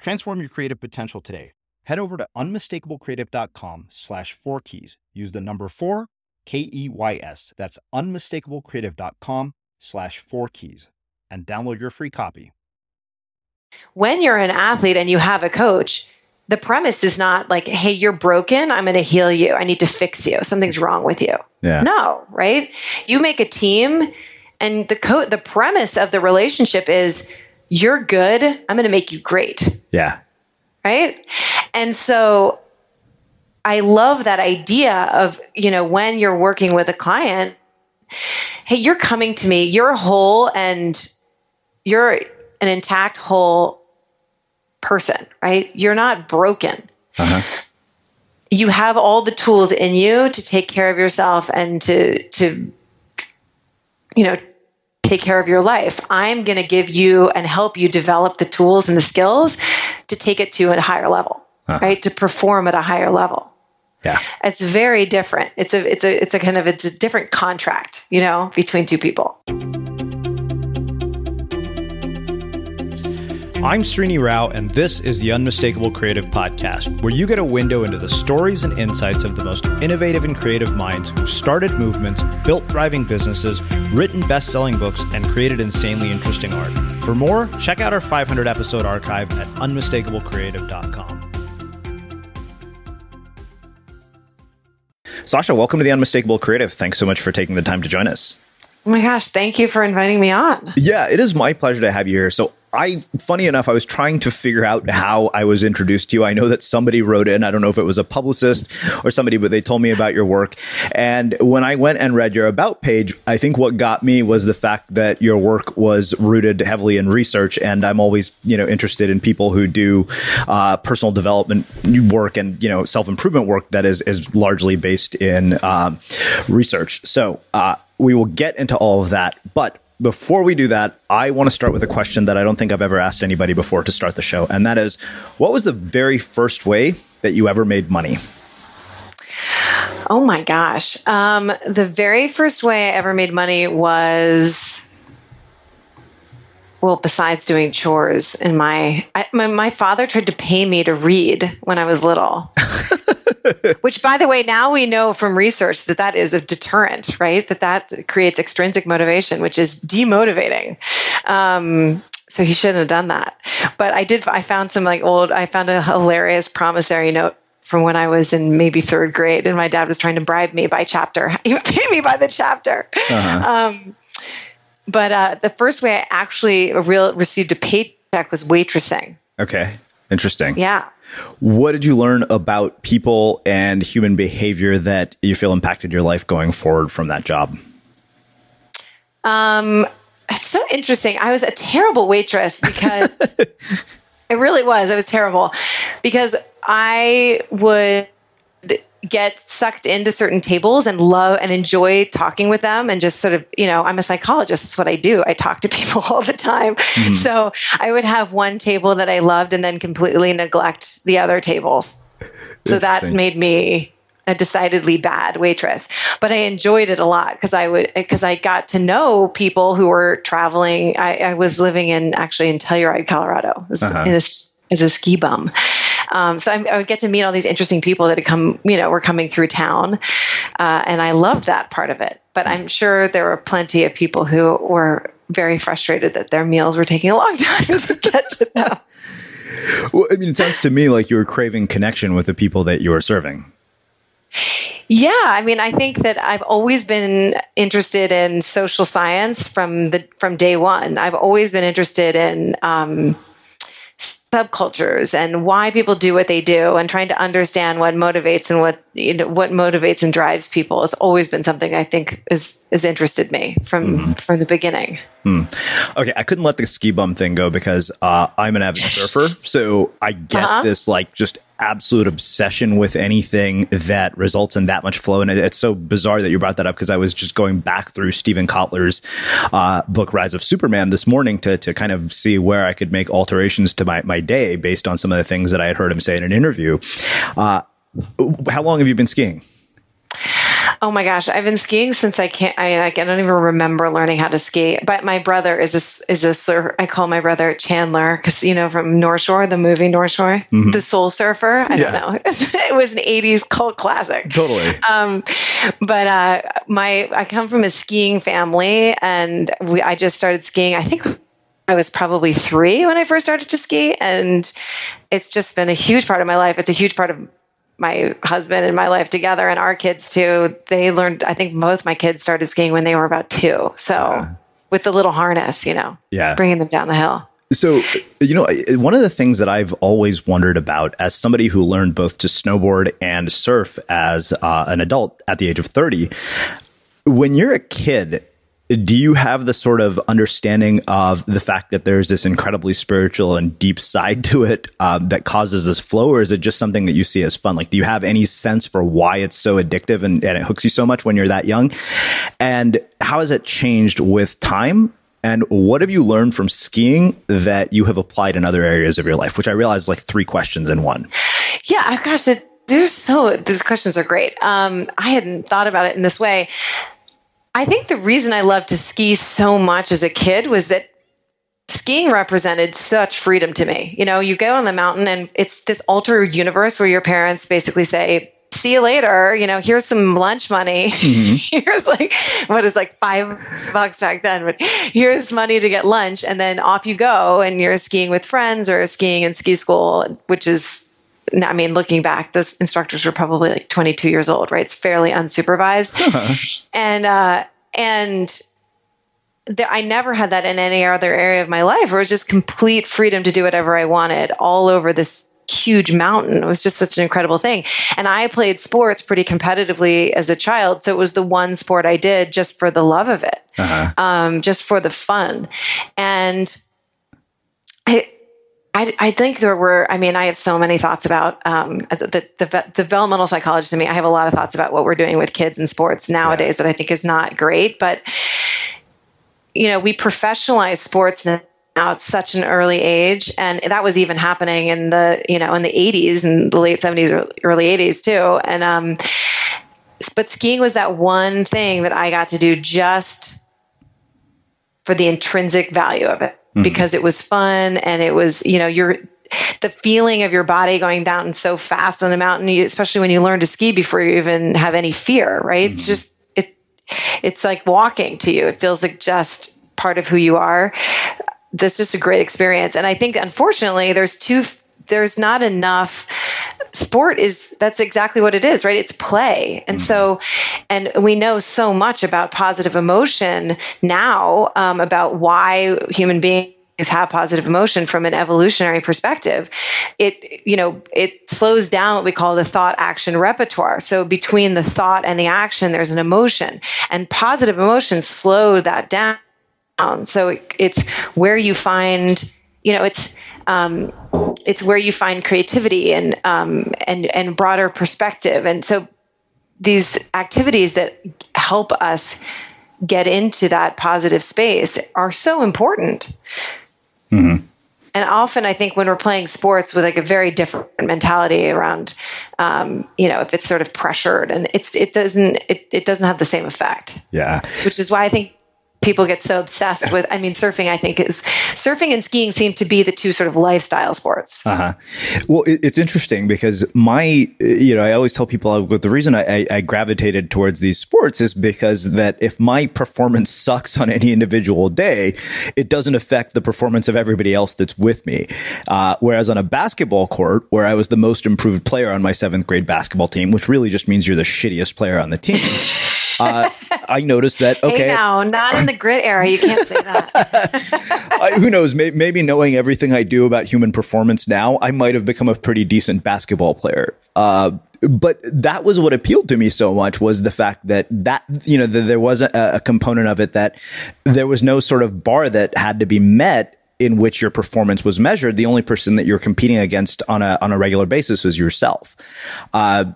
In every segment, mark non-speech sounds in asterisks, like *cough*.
Transform your creative potential today. Head over to unmistakablecreative.com slash four keys. Use the number four, K E Y S. That's unmistakablecreative.com slash four keys and download your free copy. When you're an athlete and you have a coach, the premise is not like, hey, you're broken. I'm going to heal you. I need to fix you. Something's wrong with you. Yeah. No, right? You make a team, and the co- the premise of the relationship is you're good. I'm going to make you great. Yeah. Right. And so I love that idea of, you know, when you're working with a client, hey, you're coming to me, you're whole and you're an intact, whole person, right? You're not broken. Uh-huh. You have all the tools in you to take care of yourself and to, to, you know, take care of your life. I'm going to give you and help you develop the tools and the skills to take it to a higher level, uh-huh. right? To perform at a higher level. Yeah. It's very different. It's a it's a it's a kind of it's a different contract, you know, between two people. I'm Srini Rao, and this is the Unmistakable Creative Podcast, where you get a window into the stories and insights of the most innovative and creative minds who've started movements, built thriving businesses, written best selling books, and created insanely interesting art. For more, check out our 500 episode archive at unmistakablecreative.com. Sasha, welcome to the Unmistakable Creative. Thanks so much for taking the time to join us. Oh my gosh, thank you for inviting me on. Yeah, it is my pleasure to have you here. So, I, funny enough, I was trying to figure out how I was introduced to you. I know that somebody wrote in. I don't know if it was a publicist or somebody, but they told me about your work. And when I went and read your about page, I think what got me was the fact that your work was rooted heavily in research. And I'm always, you know, interested in people who do uh, personal development work and, you know, self improvement work that is, is largely based in um, research. So, uh, we will get into all of that. But before we do that, I want to start with a question that I don't think I've ever asked anybody before to start the show. And that is what was the very first way that you ever made money? Oh my gosh. Um, the very first way I ever made money was well, besides doing chores in my, I, my, my father tried to pay me to read when I was little. *laughs* *laughs* Which, by the way, now we know from research that that is a deterrent, right? That that creates extrinsic motivation, which is demotivating. Um, so he shouldn't have done that. But I did. I found some like old. I found a hilarious promissory note from when I was in maybe third grade, and my dad was trying to bribe me by chapter. *laughs* He would pay me by the chapter. Uh-huh. Um, but uh, the first way I actually real, received a paycheck was waitressing. Okay. Interesting. Yeah. What did you learn about people and human behavior that you feel impacted your life going forward from that job? Um, it's so interesting. I was a terrible waitress because *laughs* it really was. I was terrible because I would get sucked into certain tables and love and enjoy talking with them and just sort of you know i'm a psychologist. That's what i do. I talk to *laughs* people all the time. Mm-hmm. so i would have one table that i loved and then completely neglect the other tables. So that made me a decidedly bad waitress. But i enjoyed it a lot because i would because i got to know people who were traveling. I, I was living in actually in telluride colorado. Uh-huh. in this as a ski bum. Um, so I, I, would get to meet all these interesting people that had come, you know, were coming through town, uh, and I loved that part of it. But I'm sure there were plenty of people who were very frustrated that their meals were taking a long *laughs* time to get to them. Well, I mean, it sounds to me like you were craving connection with the people that you were serving. Yeah, I mean, I think that I've always been interested in social science from the from day one. I've always been interested in um, subcultures and why people do what they do and trying to understand what motivates and what you know what motivates and drives people has always been something I think is has interested me from mm-hmm. from the beginning. Hmm. Okay, I couldn't let the ski bum thing go because uh, I'm an avid surfer, so I get uh-huh. this like just absolute obsession with anything that results in that much flow. And it's so bizarre that you brought that up because I was just going back through Steven Kotler's uh, book Rise of Superman this morning to to kind of see where I could make alterations to my my day based on some of the things that I had heard him say in an interview. Uh, how long have you been skiing? Oh my gosh, I've been skiing since I can't. I, I don't even remember learning how to ski. But my brother is a is a surfer. I call my brother Chandler because you know from North Shore, the movie North Shore, mm-hmm. the Soul Surfer. I yeah. don't know. *laughs* it was an '80s cult classic. Totally. Um, but uh, my I come from a skiing family, and we I just started skiing. I think I was probably three when I first started to ski, and it's just been a huge part of my life. It's a huge part of my husband and my life together and our kids too they learned i think both my kids started skiing when they were about two. So yeah. with the little harness you know yeah. bringing them down the hill. So, you know, one of the things that I've always wondered about as somebody who learned both to snowboard and surf as uh, an adult at the age of 30, when you're a kid, do you have the sort of understanding of the fact that there's this incredibly spiritual and deep side *laughs* to it uh, that causes this flow, or is it just something that you see as fun? Like, do you have any sense for why it's so addictive and, and it hooks you so much when you're that young? And how has it changed with time? And what have you learned from skiing that you have applied in other areas of your life? Which I realize is like three questions in one. Yeah, gosh, it, there's so these questions are great. Um, I hadn't thought about it in this way. I think the reason I loved to ski so much as a kid was that skiing represented such freedom to me. You know, you go on the mountain and it's this altered universe where your parents basically say, see you later. You know, here's some lunch money. *laughs* Mm-hmm. here's like, what is like five bucks back then, but here's money to get lunch. And then off you go and you're skiing with friends or skiing in ski school, which is I mean, looking back, those instructors were probably like 22 years old, right? It's fairly unsupervised, uh-huh. *laughs* and uh, and the, I never had that in any other area of my life. It was just complete freedom to do whatever I wanted all over this huge mountain. It was just such an incredible thing. And I played sports pretty competitively as a child, so it was the one sport I did just for the love of it, uh-huh. um, just for the fun, and. I, I, I, think there were, I mean, I have so many thoughts about um, the, the, the, developmental psychologist in me. I have a lot of thoughts about what we're doing with kids in sports nowadays yeah. that I think is not great. But, you know, we professionalize sports now at such an early age. And that was even happening in the, you know, in the 80s and the late 70s, early 80s too. And, um, but skiing was that one thing that I got to do just for the intrinsic value of it mm-hmm. because it was fun and it was, you know, you're the feeling of your body going down so fast on a mountain, especially when you learn to ski before you even have any fear, right? Mm-hmm. It's just it it's like walking to you. It feels like just part of who you are. That's just a great experience. And I think unfortunately there's two there's not enough sport is that's exactly what it is right? It's play. And mm-hmm. so and we know so much about positive emotion now um, about why human beings have positive emotion from an evolutionary perspective. It you know it slows down what we call the thought action repertoire. So between the thought and the action there's an emotion and positive emotions slow that down. So it, it's where you find you know it's um, it's where you find creativity and um, and and broader perspective. And so these activities that help us get into that positive space are so important. Mm-hmm. And often, I think when we're playing sports with like a very different mentality around, um, you know, if it's sort of pressured and it's it doesn't it, it doesn't have the same effect. Yeah, which is why I think people get so obsessed with i mean surfing i think is surfing and skiing seem to be the two sort of lifestyle sports. Uh-huh. Well it, it's interesting because my you know i always tell people the reason I, I, gravitated towards these sports is because that if my performance sucks on any individual day it doesn't affect the performance of everybody else that's with me. Uh, whereas on a basketball court where i was the most improved player on my seventh grade basketball team which really just means you're the shittiest player on the team *laughs* uh, I noticed that. Okay, hey now not in the grit era. You can't say that. *laughs* who knows? May, maybe knowing everything I do about human performance now, I might have become a pretty decent basketball player. Uh, but that was what appealed to me so much was the fact that that you know the, there was a, a component of it that there was no sort of bar that had to be met in which your performance was measured. The only person that you're competing against on a on a regular basis was yourself. Uh,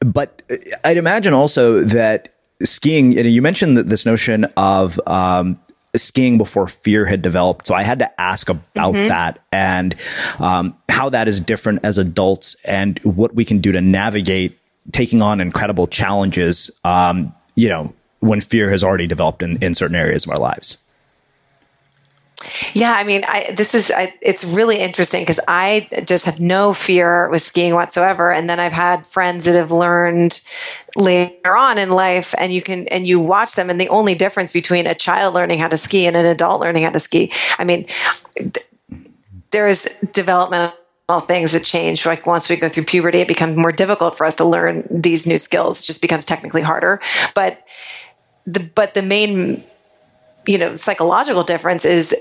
but I'd imagine also that skiing, you, know, you mentioned that this notion of um, skiing before fear had developed. So I had to ask about mm-hmm. that and um, how that is different as adults and what we can do to navigate taking on incredible challenges, um, you know, when fear has already developed in, in certain areas of our lives. Yeah, I mean, I, this is I, it's really interesting because I just have no fear with skiing whatsoever, and then I've had friends that have learned later on in life, and you can and you watch them, and the only difference between a child learning how to ski and an adult learning how to ski, I mean, th- there is developmental things that change. Like once we go through puberty, it becomes more difficult for us to learn these new skills. It just becomes technically harder, but the but the main you know psychological difference is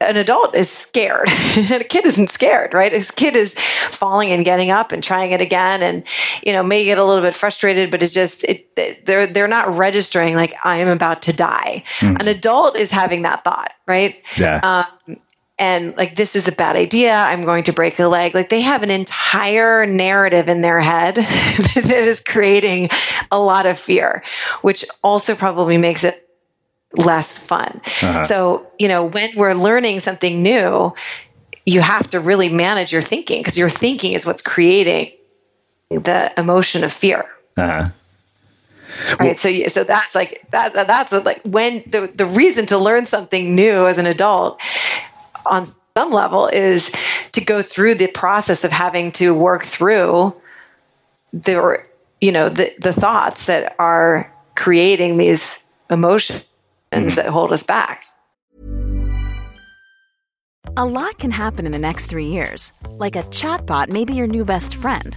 an adult is scared. And *laughs* a kid isn't scared right? A kid is falling and getting up and trying it again and you know may get a little bit frustrated but it's just it, they're they're not registering like i am about to die. Mm. an adult is having that thought right? Yeah. Um, and like this is a bad idea. I'm going to break a leg. Like they have an entire narrative in their head *laughs* that is creating a lot of fear which also probably makes it less fun. Uh-huh. So, you know, when we're learning something new, you have to really manage your thinking because your thinking is what's creating the emotion of fear. Uh-huh. Right. Well, so, so that's like that. That's like when the the reason to learn something new as an adult, on some level, is to go through the process of having to work through the you know the the thoughts that are creating these emotions mm. that hold us back. A lot can happen in the next three years. Like a chatbot may be your new best friend.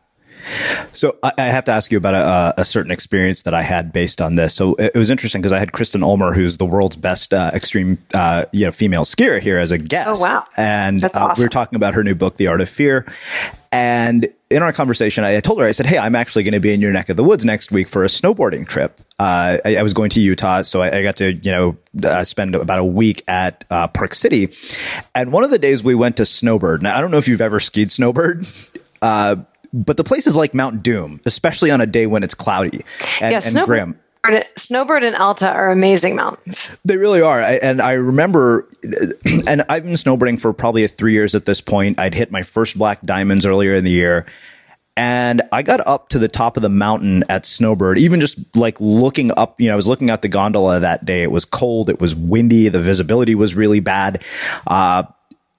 So I, I have to ask you about a, a, certain experience that I had based on this. So it, was interesting because I had Kristen Ulmer, who's the world's best uh, extreme, uh, you know, female skier here as a guest. Oh wow! And uh, awesome. we were talking about her new book, The Art of Fear. And in our conversation, I told her, I said, Hey, I'm actually going to be in your neck of the woods next week for a snowboarding trip. Uh, I, I, was going to Utah, so I, I got to, you know, uh, spend about a week at uh, Park City. And one of the days we went to Snowbird. Now, I don't know if you've ever skied Snowbird. *laughs* But the place is like Mount Doom, especially on a day when it's cloudy and, yeah, and Snowbird, grim. Snowbird and Alta are amazing mountains. They really are. I, and I remember, and I've been snowboarding for probably three years at this point. I'd hit my first black diamonds earlier in the year. And I got up to the top of the mountain at Snowbird, even just like looking up, you know, I was looking at the gondola that day. It was cold. It was windy. The visibility was really bad. Uh,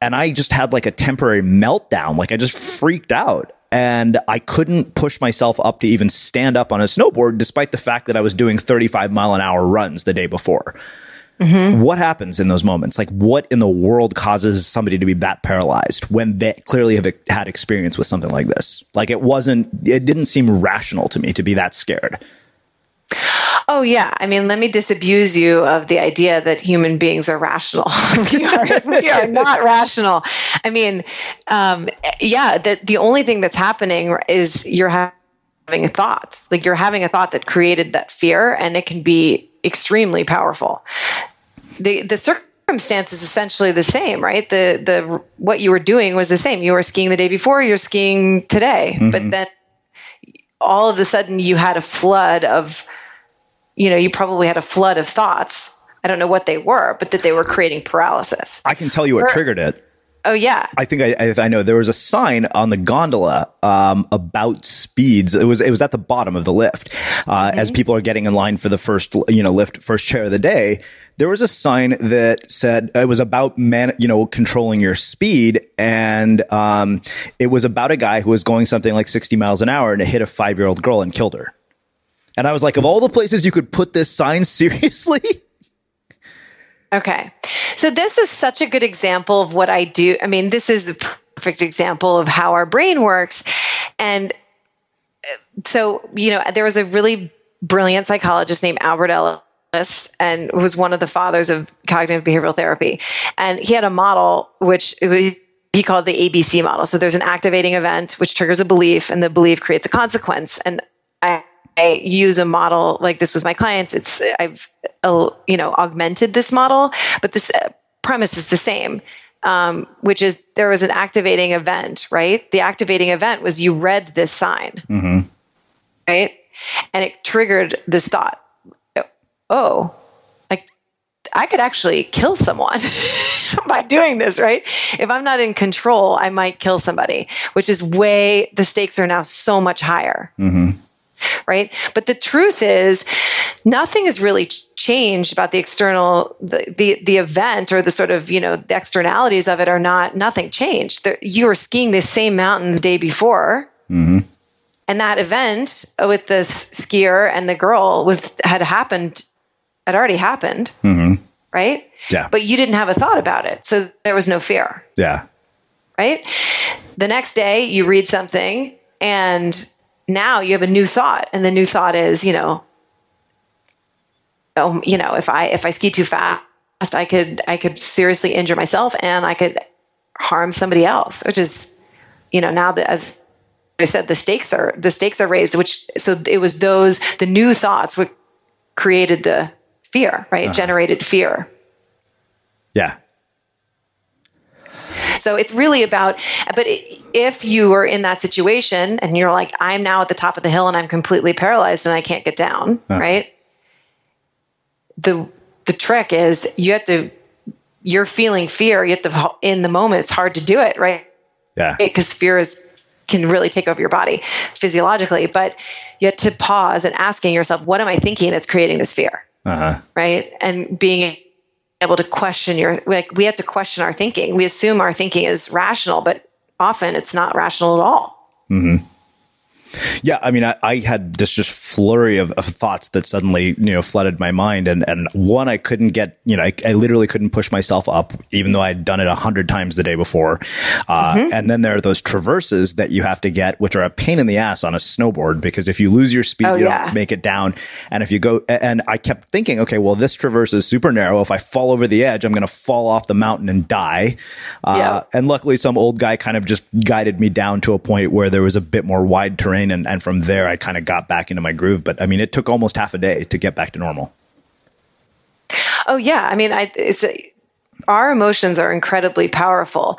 and I just had like a temporary meltdown. Like I just freaked out and I couldn't push myself up to even stand up on a snowboard, despite the fact that I was doing 35 mile an hour runs the day before. Mm-hmm. What happens in those moments? Like, what in the world causes somebody to be that paralyzed when they clearly have had experience with something like this? Like, it wasn't, it didn't seem rational to me to be that scared. Oh yeah, I mean, let me disabuse you of the idea that human beings are rational. *laughs* we are we are not rational. I mean, um, yeah, the the only thing that's happening is you're having a thought. Like you're having a thought that created that fear, and it can be extremely powerful. The the circumstance is essentially the same, right? The the what you were doing was the same. You were skiing the day before, you're skiing today, mm-hmm. but then all of a sudden you had a flood of you know, you probably had a flood of thoughts. I don't know what they were, but that they were creating paralysis. I can tell you what or, triggered it. Oh yeah, I think I, I, know there was a sign on the gondola um, about speeds. It was it was at the bottom of the lift uh, mm-hmm. as people are getting in line for the first you know lift first chair of the day. There was a sign that said it was about man you know controlling your speed, and um, it was about a guy who was going something like sixty miles an hour and it hit a five year old girl and killed her. And I was like, of all the places you could put this sign, *laughs* seriously? Okay. So this is such a good example of what I do. I mean, this is a perfect example of how our brain works. And uh, so, you know, there was a really brilliant psychologist named Albert Ellis and was one of the fathers of cognitive behavioral therapy. And he had a model which he called the ABC model. So there's an activating event which triggers a belief and the belief creates a consequence. And I I use a model like this with my clients, it's I've uh, you know augmented this model, but this uh, premise is the same, um, which is there was an activating event, right? The activating event was you read this sign, mm-hmm. right, and it triggered this thought. Oh, like I could actually kill someone *laughs* by doing this, right? If I'm not in control, I might kill somebody, which is way the stakes are now so much higher. Mm-hmm right? But the truth is nothing has really changed about the external the, the the event or the sort of you know the externalities of it are not nothing changed. You were skiing the same mountain the day before. Mm-hmm. and that event with the skier and the girl was had happened had already happened. Mm-hmm. right? Yeah. But you didn't have a thought about it. So there was no fear. Yeah. Right? The next day you read something and now you have a new thought and the new thought is you know oh, you know if i if i ski too fast i could i could seriously injure myself and i could harm somebody else which is you know now that as i said the stakes are the stakes are raised which so it was those the new thoughts what created the fear, right? Uh-huh. Generated fear. Yeah. So it's really about, but if you are in that situation and you're like, I'm now at the top of the hill and I'm completely paralyzed and I can't get down, uh-huh. right? The the trick is you have to you're feeling fear. You have to in the moment. It's hard to do it, right? Yeah. Because fear is can really take over your body physiologically, but you have to pause and asking yourself, what am I thinking that's creating this fear? Uh-huh. Right. And being able to question your, like, we have to question our thinking. We assume our thinking is rational, but often it's not rational at all. Mm-hmm. Yeah, I mean, I, I had this just flurry of, of, thoughts that suddenly, you know, flooded my mind. And, and one, I couldn't get, you know, I, I literally couldn't push myself up, even though I had done it a hundred times the day before. Uh, mm-hmm. And then there are those traverses that you have to get, which are a pain in the ass on a snowboard, because if you lose your speed, oh, you yeah. don't make it down. And if you go, and I kept thinking, okay, well, this traverse is super narrow. If I fall over the edge, I'm going to fall off the mountain and die. Uh, yeah. And luckily, some old guy kind of just guided me down to a point where there was a bit more wide terrain. And, and from there, I kind of got back into my groove. But I mean, it took almost half a day to get back to normal. Oh yeah, I mean, I, it's our emotions are incredibly powerful,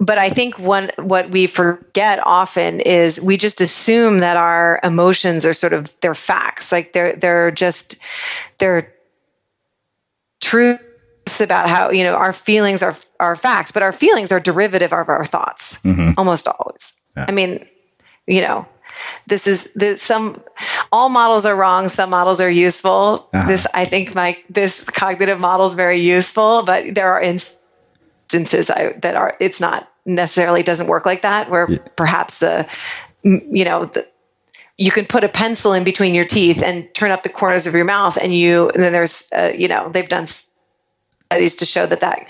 but I think one what we forget often is we just assume that our emotions are sort of they're facts, like they're they're just they're truths about how you know our feelings are are facts, but our feelings are derivative of our thoughts mm-hmm. almost always. Yeah. I mean, you know, this is this some all models are wrong some models are useful uh-huh. this i think my this cognitive model is very useful but there are instances I, that are it's not necessarily doesn't work like that where yeah. perhaps the you know the, you can put a pencil in between your teeth and turn up the corners of your mouth and you and then there's uh, you know they've done studies to show that that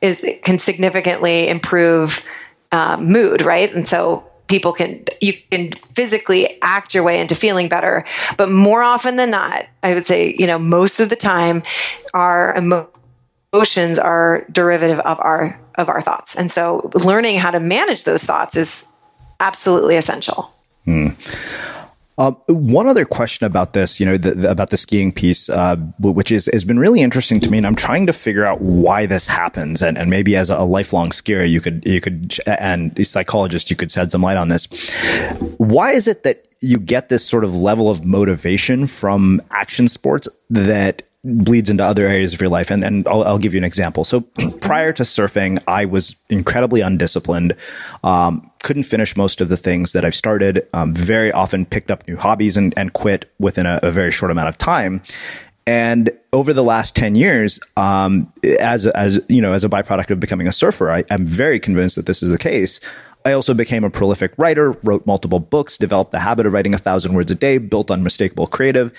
is can significantly improve uh, mood right and so people can you can physically act your way into feeling better. But more often than not i would say you know most of the time our emotions are derivative of our of our thoughts. And so learning how to manage those thoughts is absolutely essential. Hmm. Um, one other question about this, you know, the, the, about the skiing piece, uh, which is has been really interesting to me, and I'm trying to figure out why this happens, and, and maybe as a lifelong skier, you could you could and a psychologist, you could shed some light on this. Why is it that you get this sort of level of motivation from action sports that bleeds into other areas of your life. And, and I'll, I'll give you an example. So prior to surfing, I was incredibly undisciplined. Um, couldn't finish most of the things that I've started. Um, very often picked up new hobbies and, and quit within a, a very short amount of time. And over the last 10 years, um, as, as, you know, as a byproduct of becoming a surfer, I, I'm very convinced that this is the case. I also became a prolific writer, wrote multiple books, developed the habit of writing a thousand words a day, built unmistakable creative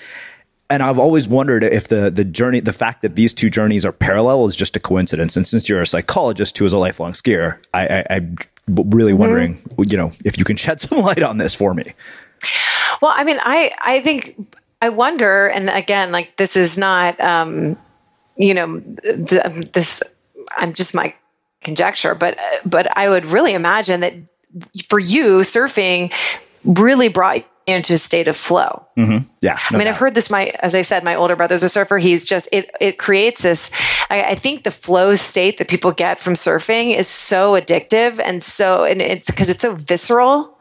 and I've always wondered if the the journey, the fact that these two journeys are parallel, is just a coincidence. And since you're a psychologist who is a lifelong skier, I, I, am really mm-hmm. wondering, you know, if you can shed *laughs* some light on this for me. Well, I mean, I I think I wonder, and again, like this is not, um, you know, the, this. I'm just my conjecture, but but I would really imagine that for you, surfing really brought into a state of flow. Mm-hmm. Yeah. No I mean, doubt. I've heard this. My, as I said, my older brother's a surfer. He's just, it, it creates this, I, I, think the flow state that people get from surfing is so addictive. And so, and it's because it's so visceral.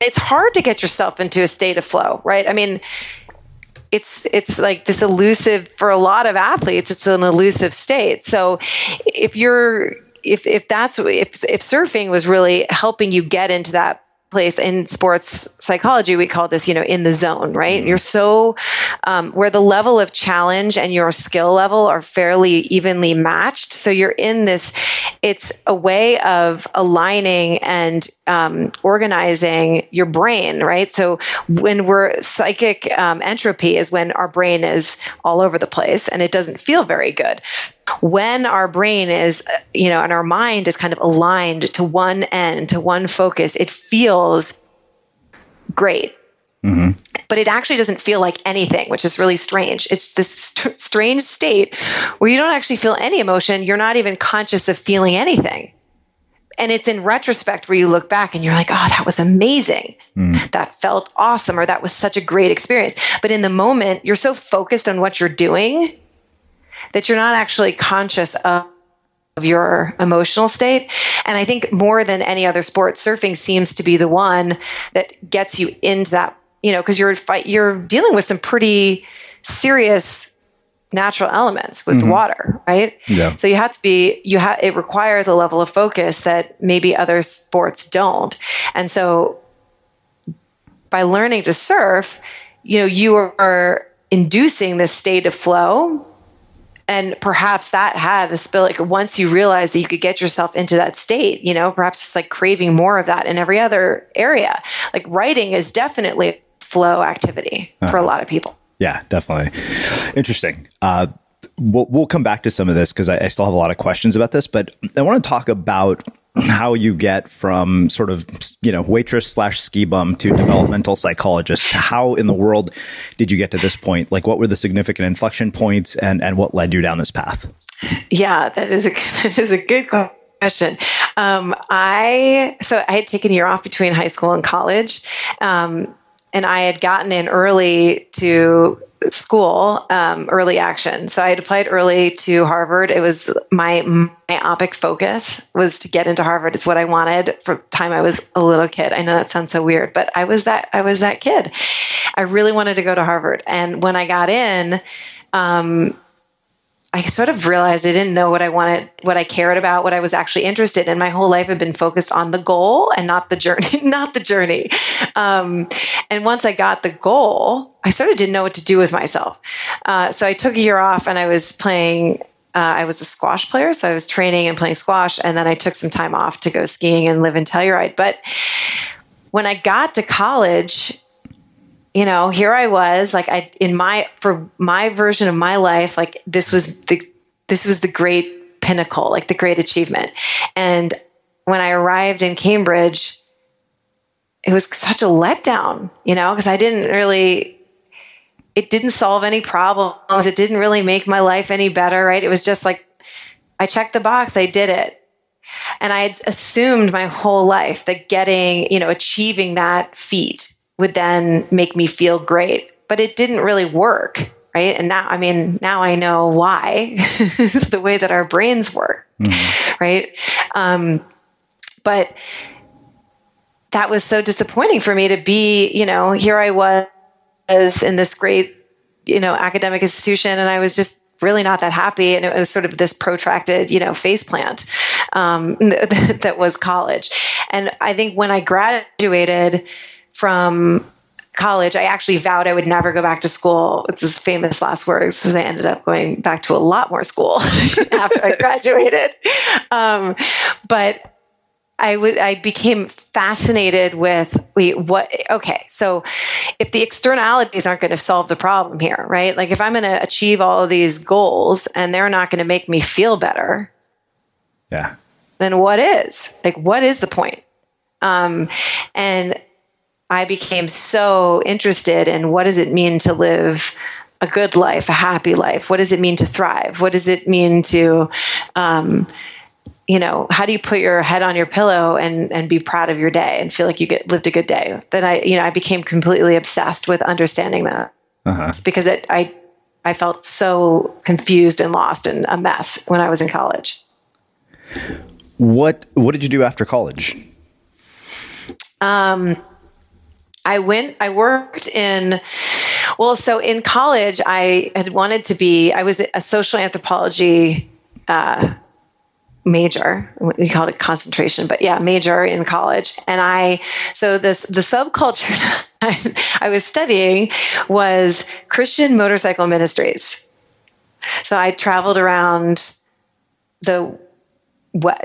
It's hard to get yourself into a state of flow, right? I mean, it's it's like this elusive for a lot of athletes it's an elusive state so if you're if if that's if if surfing was really helping you get into that place in sports psychology we call this you know in the zone right? Mm-hmm. you're so um, where the level of challenge and your skill level are fairly evenly matched. So you're in this it's a way of aligning and um, organizing your brain right? So when we're psychic um, entropy is when our brain is all over the place and it doesn't feel very good when our brain is, you know, and our mind is kind of aligned to one end, to one focus, it feels great. Mm-hmm. But it actually doesn't feel like anything, which is really strange. It's this st- strange state where you don't actually feel any emotion. You're not even conscious of feeling anything. And it's in retrospect where you look back and you're like, oh, that was amazing. Mm. That felt awesome, or that was such a great experience. But in the moment, you're so focused on what you're doing that you're not actually conscious of of your emotional state. And I think more than any other sport, surfing seems to be the one that gets you into that, you know, because you're you're dealing with some pretty serious natural elements with mm-hmm. water, right? Yeah. So you have to be you have it requires a level of focus that maybe other sports don't. And so by learning to surf, you know, you are inducing this state of flow and perhaps that had a spill like once you realize that you could get yourself into that state you know perhaps it's like craving more of that in every other area. Like writing is definitely a flow activity uh-huh. for a lot of people. Yeah definitely. Interesting. Uh, we'll, we'll come back to some of this because I, I still have a lot of questions about this but i want to talk about how you get from sort of you know waitress slash ski bum to developmental psychologist. How in the world did you get to this point? Like what were the significant inflection points and and what led you down this path? Yeah that is a *laughs* that is a good question. Um, i so i had taken a year off between high school and college um, and i had gotten in early to school, um, early action. So I had applied early to Harvard. It was my myopic focus was to get into Harvard. It's what I wanted from time I was a little kid. I know that sounds so weird, but I was that I was that kid. I really wanted to go to Harvard, and when I got in, um, I sort of realized I didn't know what I wanted, what I cared about, what I was actually interested in. My whole life had been focused on the goal and not the journey, *laughs* not the journey. Um, and once I got the goal, I sort of didn't know what to do with myself. Uh, so I took a year off and I was playing. Uh, I was a squash player, so I was training and playing squash, and then I took some time off to go skiing and live in Telluride. But when I got to college, you know, here I was, like I in my for my version of my life, like this was the this was the great pinnacle, like the great achievement. And when I arrived in Cambridge, it was such a letdown, you know, because I didn't really it didn't solve any problems. It didn't really make my life any better, right? It was just like I checked the box, I did it. And I had assumed my whole life that getting, you know, achieving that feat would then make me feel great. But it didn't really work, right? And now, I mean, now I know why. *laughs* it's the way that our brains work, mm-hmm. right? Um, but that was so disappointing for me to be, you know, here I was in this great, you know, academic institution, and I was just really not that happy and it was sort of this protracted you know face plant um, *laughs* that was college and i think when i graduated from college, I actually vowed I would never go back to school. It's his famous last words because I ended up going back to a lot more school *laughs* after I graduated. Um, but I was I became fascinated with wait what okay so if the externalities aren't going to solve the problem here right like if I'm going to achieve all of these goals and they're not going to make me feel better yeah then what is like what is the point um, and I became so interested in what does it mean to live a good life, a happy life? What does it mean to thrive? What does it mean to, um, you know, how do you put your head on your pillow and and be proud of your day and feel like you get lived a good day? Then I, you know, I became completely obsessed with understanding that. Uh-huh. Because it, I I felt so confused and lost and a mess when I was in college. What What did you do after college? Um, I went, I worked in, well, so in college, I had wanted to be, I was a social anthropology uh, major. We called it concentration, but yeah, major in college. And I, so this, the subculture *laughs* I, I was studying was Christian motorcycle ministries. So I traveled around the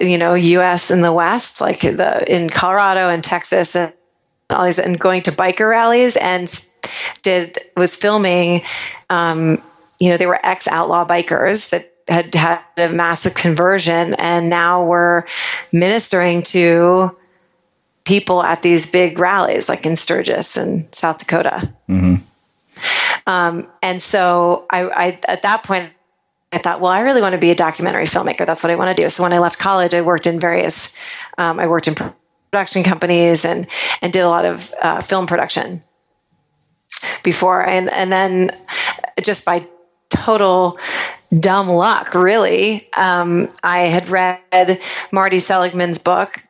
you know U.S. in the West, like the in Colorado and Texas and all these and going to biker rallies and did was filming um, you know they were ex outlaw bikers that had had a massive conversion and now we're ministering to people at these big rallies like in Sturgis and South Dakota. Mm-hmm. Um, and so I, I, at that point, I thought, well, I really want to be a documentary filmmaker. That's what I want to do. So when I left college, I worked in various, um, I worked in production companies and and did a lot of uh, film production before and and then just by total dumb luck, really. Um, I had read Marty Seligman's book,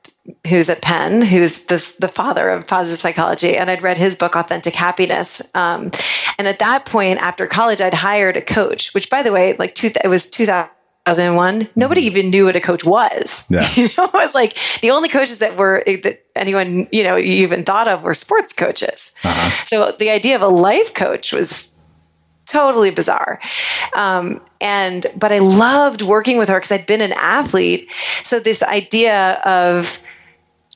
who's at Penn, who's the, the father of positive psychology, and I'd read his book, Authentic Happiness. Um, and at that point, after college, I'd hired a coach, which, by the way, like two, it was 2000. 2001 nobody even knew what a coach was. *laughs* Yeah. you know it was like the only coaches that were that anyone you know even thought of were sports coaches. So the idea of a life coach was totally bizarre. Um, and but i loved working with her because i'd been an athlete. So this idea of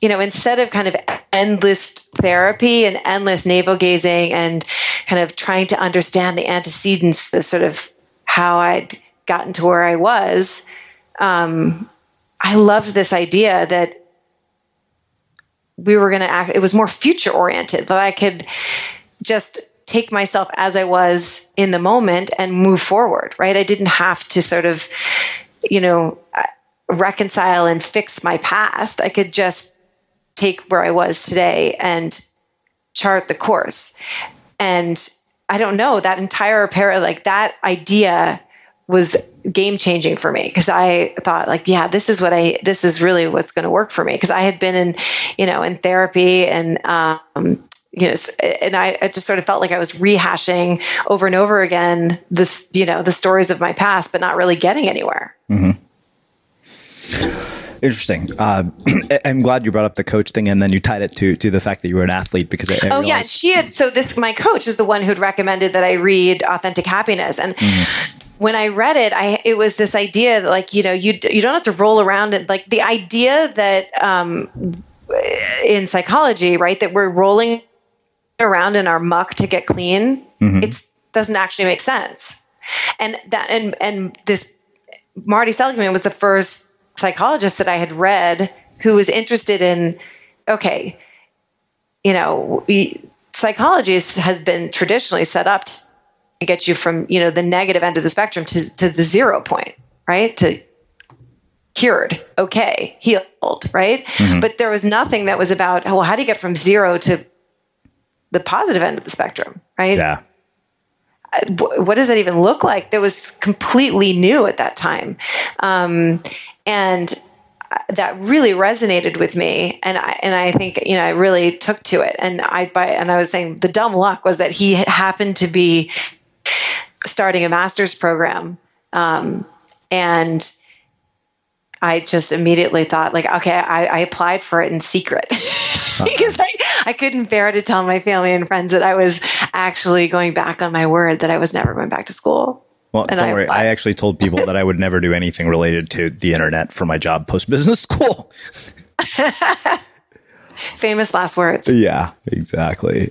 you know instead of kind of endless therapy and endless navel gazing and kind of trying to understand the antecedents the sort of how i'd gotten to where i was um, i loved this idea that we were going to act it was more future oriented that i could just take myself as I was in the moment and move forward, right? I didn't have to sort of, you know, reconcile and fix my past. I could just take where I was today and chart the course. And I don't know, that entire pair, like that idea was game changing for me because I thought like, yeah, this is what I, this is really what's going to work for me. Cause I had been in, you know, in therapy and, um, you know, and I, I, just sort of felt like I was rehashing over and over again this, you know, the stories of my past, but not really getting anywhere. Mm-hmm. Interesting. *clears throat* Uh, I'm glad you brought up the coach thing, and then you tied it to to the fact that you were an athlete because I, I oh realized- yeah, she had. So this my coach is the one who'd recommended that I read Authentic Happiness, and. Mm-hmm when I read it, I it was this idea that like you know you you don't have to roll around it like the idea that um, in psychology right that we're rolling around in our muck to get clean mm-hmm. it doesn't actually make sense and that and and this Marty Seligman was the first psychologist that I had read who was interested in okay you know we, psychology has been traditionally set up to get you from you know the negative end of the spectrum to, to the zero point right? To cured okay healed right? Mm-hmm. but there was nothing that was about well how do you get from zero to the positive end of the spectrum right? Yeah. What does that even look like? That was completely new at that time. Um, and that really resonated with me and I and I think you know I really took to it. And I by and I was saying the dumb luck was that he happened to be starting a master's program um, and I just immediately thought like okay I, I applied for it in secret *laughs* because I, I couldn't bear to tell my family and friends that I was actually going back on my word that I was never going back to school well, and don't I, worry. I actually told people that I would never do anything related to the internet for my job post business school. *laughs* Famous last words. Yeah, exactly.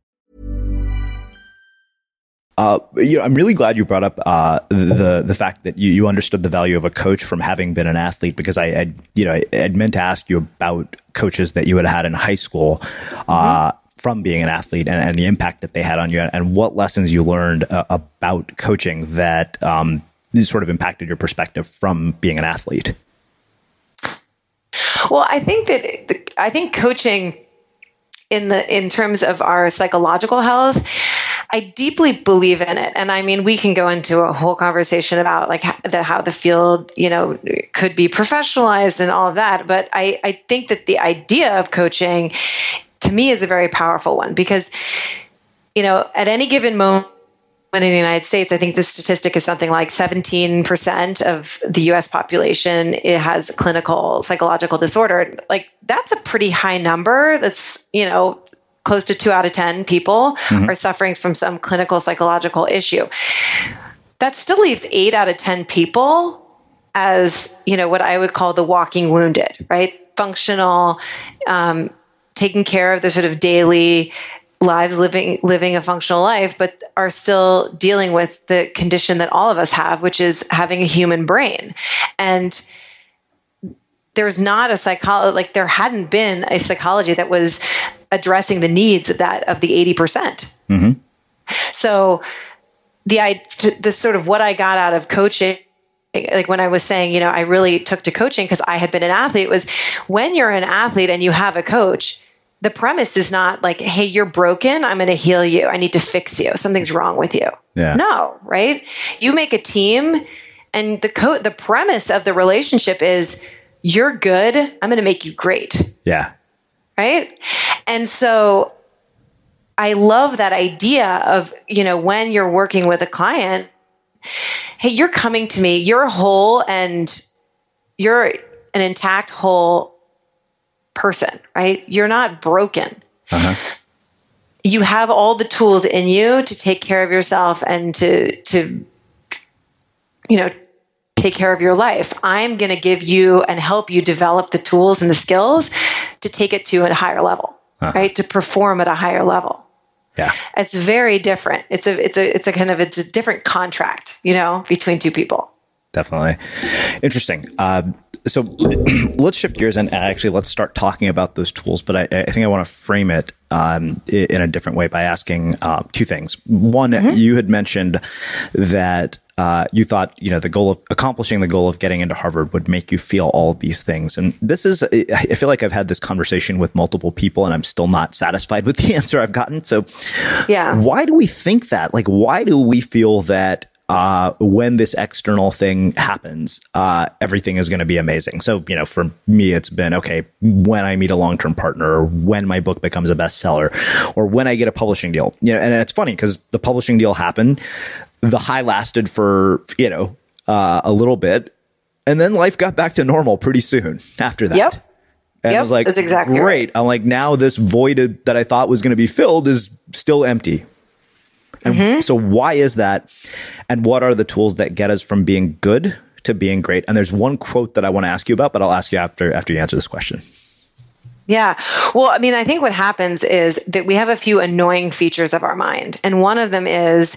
Uh, you know, I'm really glad you brought up uh, the the fact that you, you understood the value of a coach from having been an athlete because I, I you know I'd meant to ask you about coaches that you had had in high school uh, mm-hmm. from being an athlete and, and, the impact that they had on you and what lessons you learned uh, about coaching that um, sort of impacted your perspective from being an athlete. Well, I think that I think coaching in the in terms of our psychological health i deeply believe in it and i mean we can go into a whole conversation about like how the, how the field you know could be professionalized and all of that but i i think that the idea of coaching to me is a very powerful one because you know at any given moment in the United States, I think the statistic is something like 17% of the US population it has clinical psychological disorder. Like that's a pretty high number. That's, you know, close to 2 out of 10 people mm-hmm. are suffering from some clinical psychological issue. That still leaves 8 out of 10 people as, you know, what I would call the walking wounded, right? Functional um, taking care of the sort of daily lives living living a functional life but are still dealing with the condition that all of us have which is having a human brain and there's not a psychology like there hadn't been a psychology that was addressing the needs of that of the 80% mm hmm so the I the sort of what I got out of coaching like when I was saying, you know, I really took to coaching because I had been an athlete was when you're an athlete and you have a coach, the premise is not like, hey, you're broken. I'm going to heal you. I need to fix you. Something's wrong with you. Yeah. No, right? You make a team, and the co- the premise of the relationship is you're good. I'm going to make you great. Yeah. Right. And so I love that idea of, you know, when you're working with a client, hey, you're coming to me, you're whole and you're an intact whole person, right? You're not broken. Uh-huh. You have all the tools in you to take care of yourself and to to you know take care of your life. I'm going to give you and help you develop the tools and the skills to take it to a higher level, uh-huh. right? To perform at a higher level. Yeah. It's very different. It's a it's a it's a kind of it's a different contract, you know, between two people. Definitely. Interesting. Uh, so *clears throat* let's shift gears and actually let's start talking about those tools. But I, I think I want to frame it um, in a different way by asking uh, two things. One, mm-hmm. you had mentioned that uh, you thought you know the goal of accomplishing the goal of getting into Harvard would make you feel all of these things, and this is I feel like I've had this conversation with multiple people, and I'm still not satisfied with the *laughs* answer I've gotten. So, yeah, why do we think that? Like, why do we feel that uh, when this external thing happens, uh, everything is going to be amazing. So, you know, for me, it's been okay when I meet a long term partner, or when my book becomes a bestseller, or when I get a publishing deal. You know, and it's funny because the publishing deal happened, the high lasted for you know uh, a little bit, and then life got back to normal pretty soon after that. Yep. And yep, I was like, that's exactly great. Right. I'm like, now this void that I thought was going to be filled is still empty. And mm-hmm. so why is that? And what are the tools that get us from being good to being great? And there's one quote that I want to ask you about, but I'll ask you after after you answer this question. Yeah. Well, I mean, I think what happens is that we have a few annoying features of our mind. And one of them is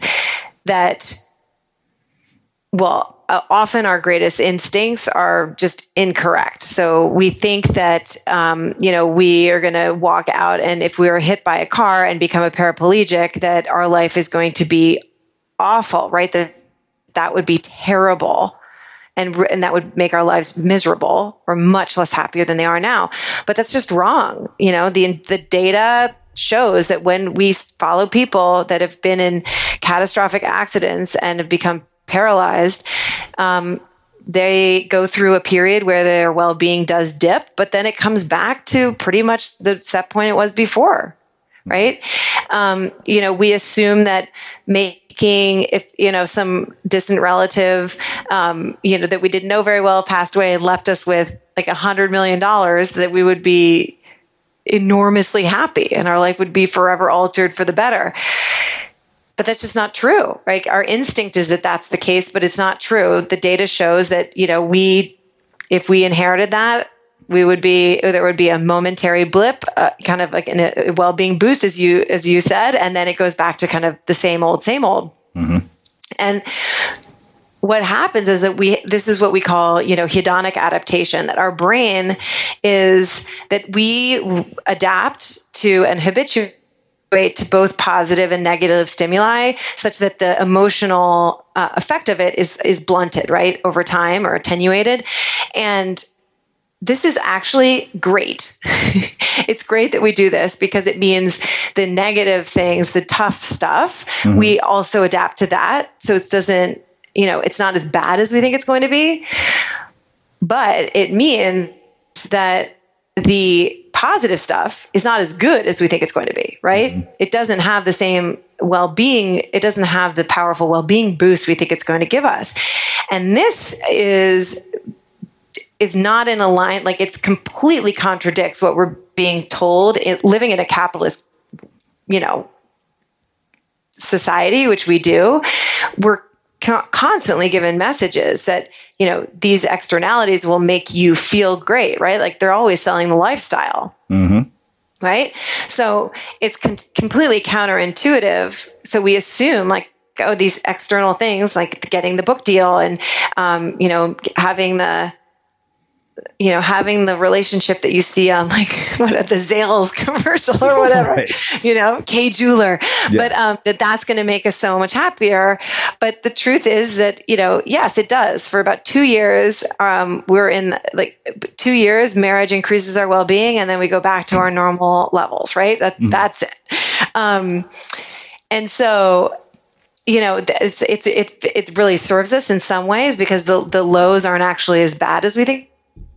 that well, uh, often our greatest instincts are just incorrect. So we think that, um, you know, we are going to walk out and if we are hit by a car and become a paraplegic, that our life is going to be awful, right? That that would be terrible. And, and that would make our lives miserable or much less happier than they are now. But that's just wrong. You know, the, the data shows that when we follow people that have been in catastrophic accidents and have become paralyzed, um, they go through a period where their well-being does dip, but then it comes back to pretty much the set point it was before, right? Um, you know, we assume that making if you know some distant relative, um, you know, that we didn't know very well passed away and left us with like a hundred million dollars, that we would be enormously happy and our life would be forever altered for the better. But that's just not true right? Our instinct is that that's the case but it's not true. The data shows that you know we if we inherited that we would be there would be a momentary blip uh, kind of like a well-being boost as you as you said and then it goes back to kind of the same old same old. Mm-hmm. and what happens is that we this is what we call you know hedonic adaptation that our brain is that we adapt to and habituate to both positive and negative stimuli such that the emotional uh, effect of it is is blunted right over time or attenuated and this is actually great. *laughs* it's great that we do this because it means the negative things, the tough stuff, mm-hmm. we also adapt to that. So it doesn't you know, it's not as bad as we think it's going to be. But it means that the positive stuff is not as good as we think it's going to be, right? Mm-hmm. It doesn't have the same well being, it doesn't have the powerful well being boost we think it's going to give us. And this is is not in a line like it's completely contradicts what we're being told it, living in a capitalist you know society which we do we're constantly given messages that you know these externalities will make you feel great right? Like they're always selling the lifestyle. Mm-hmm. right? So it's com- completely counterintuitive. So we assume like oh these external things like getting the book deal and um, you know having the you know, having the relationship that you see on like *laughs* what the Zales commercial or whatever, *laughs* right. you know, Kay Jeweler, yeah. but um, that that's going to make us so much happier. But the truth is that you know, yes, it does. For about two years, um, we're in like two years, marriage increases our well being, and then we go back to our normal levels. Right? That mm-hmm. that's it. Um, and so you know it's it's it it really serves us in some ways because the the lows aren't actually as bad as we think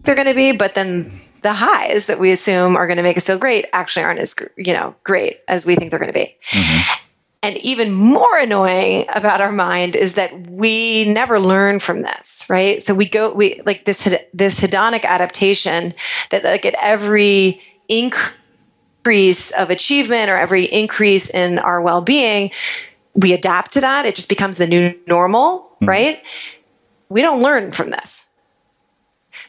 they're going to be, but then the highs that we assume are going to make us feel great actually aren't as you know great as we think they're going to be. Mm-hmm. And even more annoying about our mind is that we never learn from this, right? So we go, we like this this hedonic adaptation that like at every increase of achievement or every increase in our well-being, we adapt to that. It just becomes the new normal, mm-hmm. right? We don't learn from this.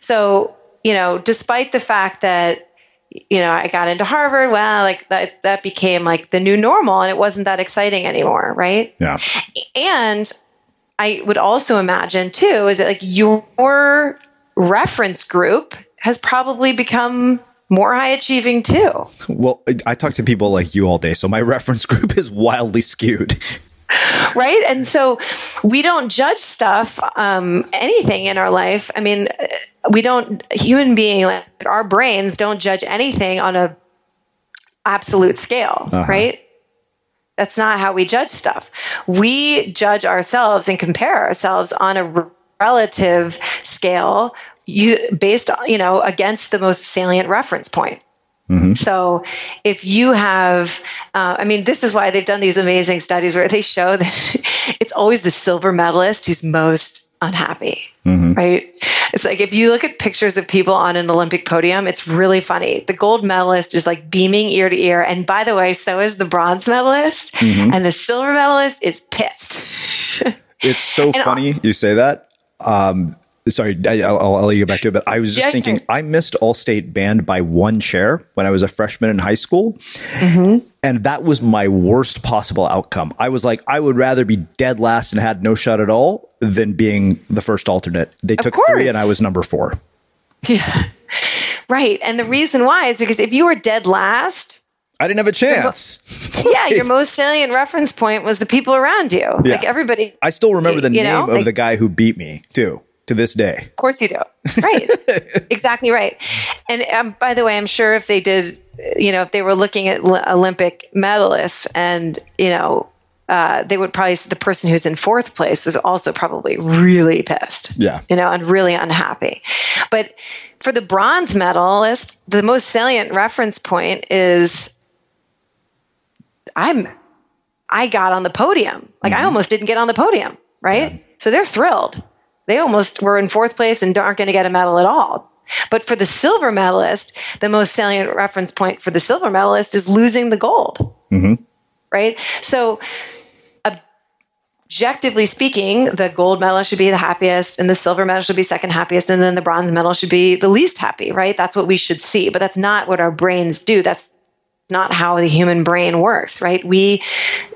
So, you know, despite the fact that, you know, I got into Harvard, well, like that, that became like the new normal and it wasn't that exciting anymore, right? Yeah. And I would also imagine too, is that like your reference group has probably become more high achieving too. Well, I talk to people like you all day, so my *laughs* reference group is wildly skewed *laughs* right? And so we don't judge stuff um, anything in our life. I mean we don't human being like our brains don't judge anything on a absolute scale uh-huh. right? That's not how we judge stuff. We judge ourselves and compare ourselves on a relative scale you based you know against the most salient reference point Mm-hmm. So, if you have, uh, I mean, this is why they've done these amazing studies where they show that *laughs* it's always the silver medalist who's most unhappy, mm-hmm. right? It's like if you look at pictures of people on an Olympic podium, it's really funny. The gold medalist is like beaming ear to ear. And by the way, so is the bronze medalist. Mm-hmm. And the silver medalist is pissed. *laughs* it's so funny you say that. Um, sorry, I, will I'll let you get back to it. But I was just yeah, thinking, I missed All State band by one chair when I was a freshman in high school. Mm-hmm. And that was my worst possible outcome. I was like, I would rather be dead last and had no shot at all than being the first alternate. They Of took course. three and I was number four. Yeah. *laughs* Right. And the reason why is because if you were dead last, I didn't have a chance. *laughs* yeah, your most salient reference point was the people around you. Yeah. Like everybody. I still remember the name know, of like- the guy who beat me too, to this day. Of course you do. Right. *laughs* exactly right. And um, by the way, I'm sure if they did, you know, if they were looking at l- Olympic medalists and, you know, uh, they would probably, the person who's in fourth place is also probably really pissed. Yeah. You know, and really unhappy. But for the bronze medalist, the most salient reference point is I'm I got on the podium. Like I almost didn't get on the podium, right? So they're thrilled. They almost were in fourth place and aren't going to get a medal at all. But for the silver medalist, the most salient reference point for the silver medalist is losing the gold, Mm-hmm. right? So objectively speaking, the gold medal should be the happiest and the silver medal should be second happiest and then the bronze medal should be the least happy, right? That's what we should see, but that's not what our brains do. That's not how the human brain works, right? We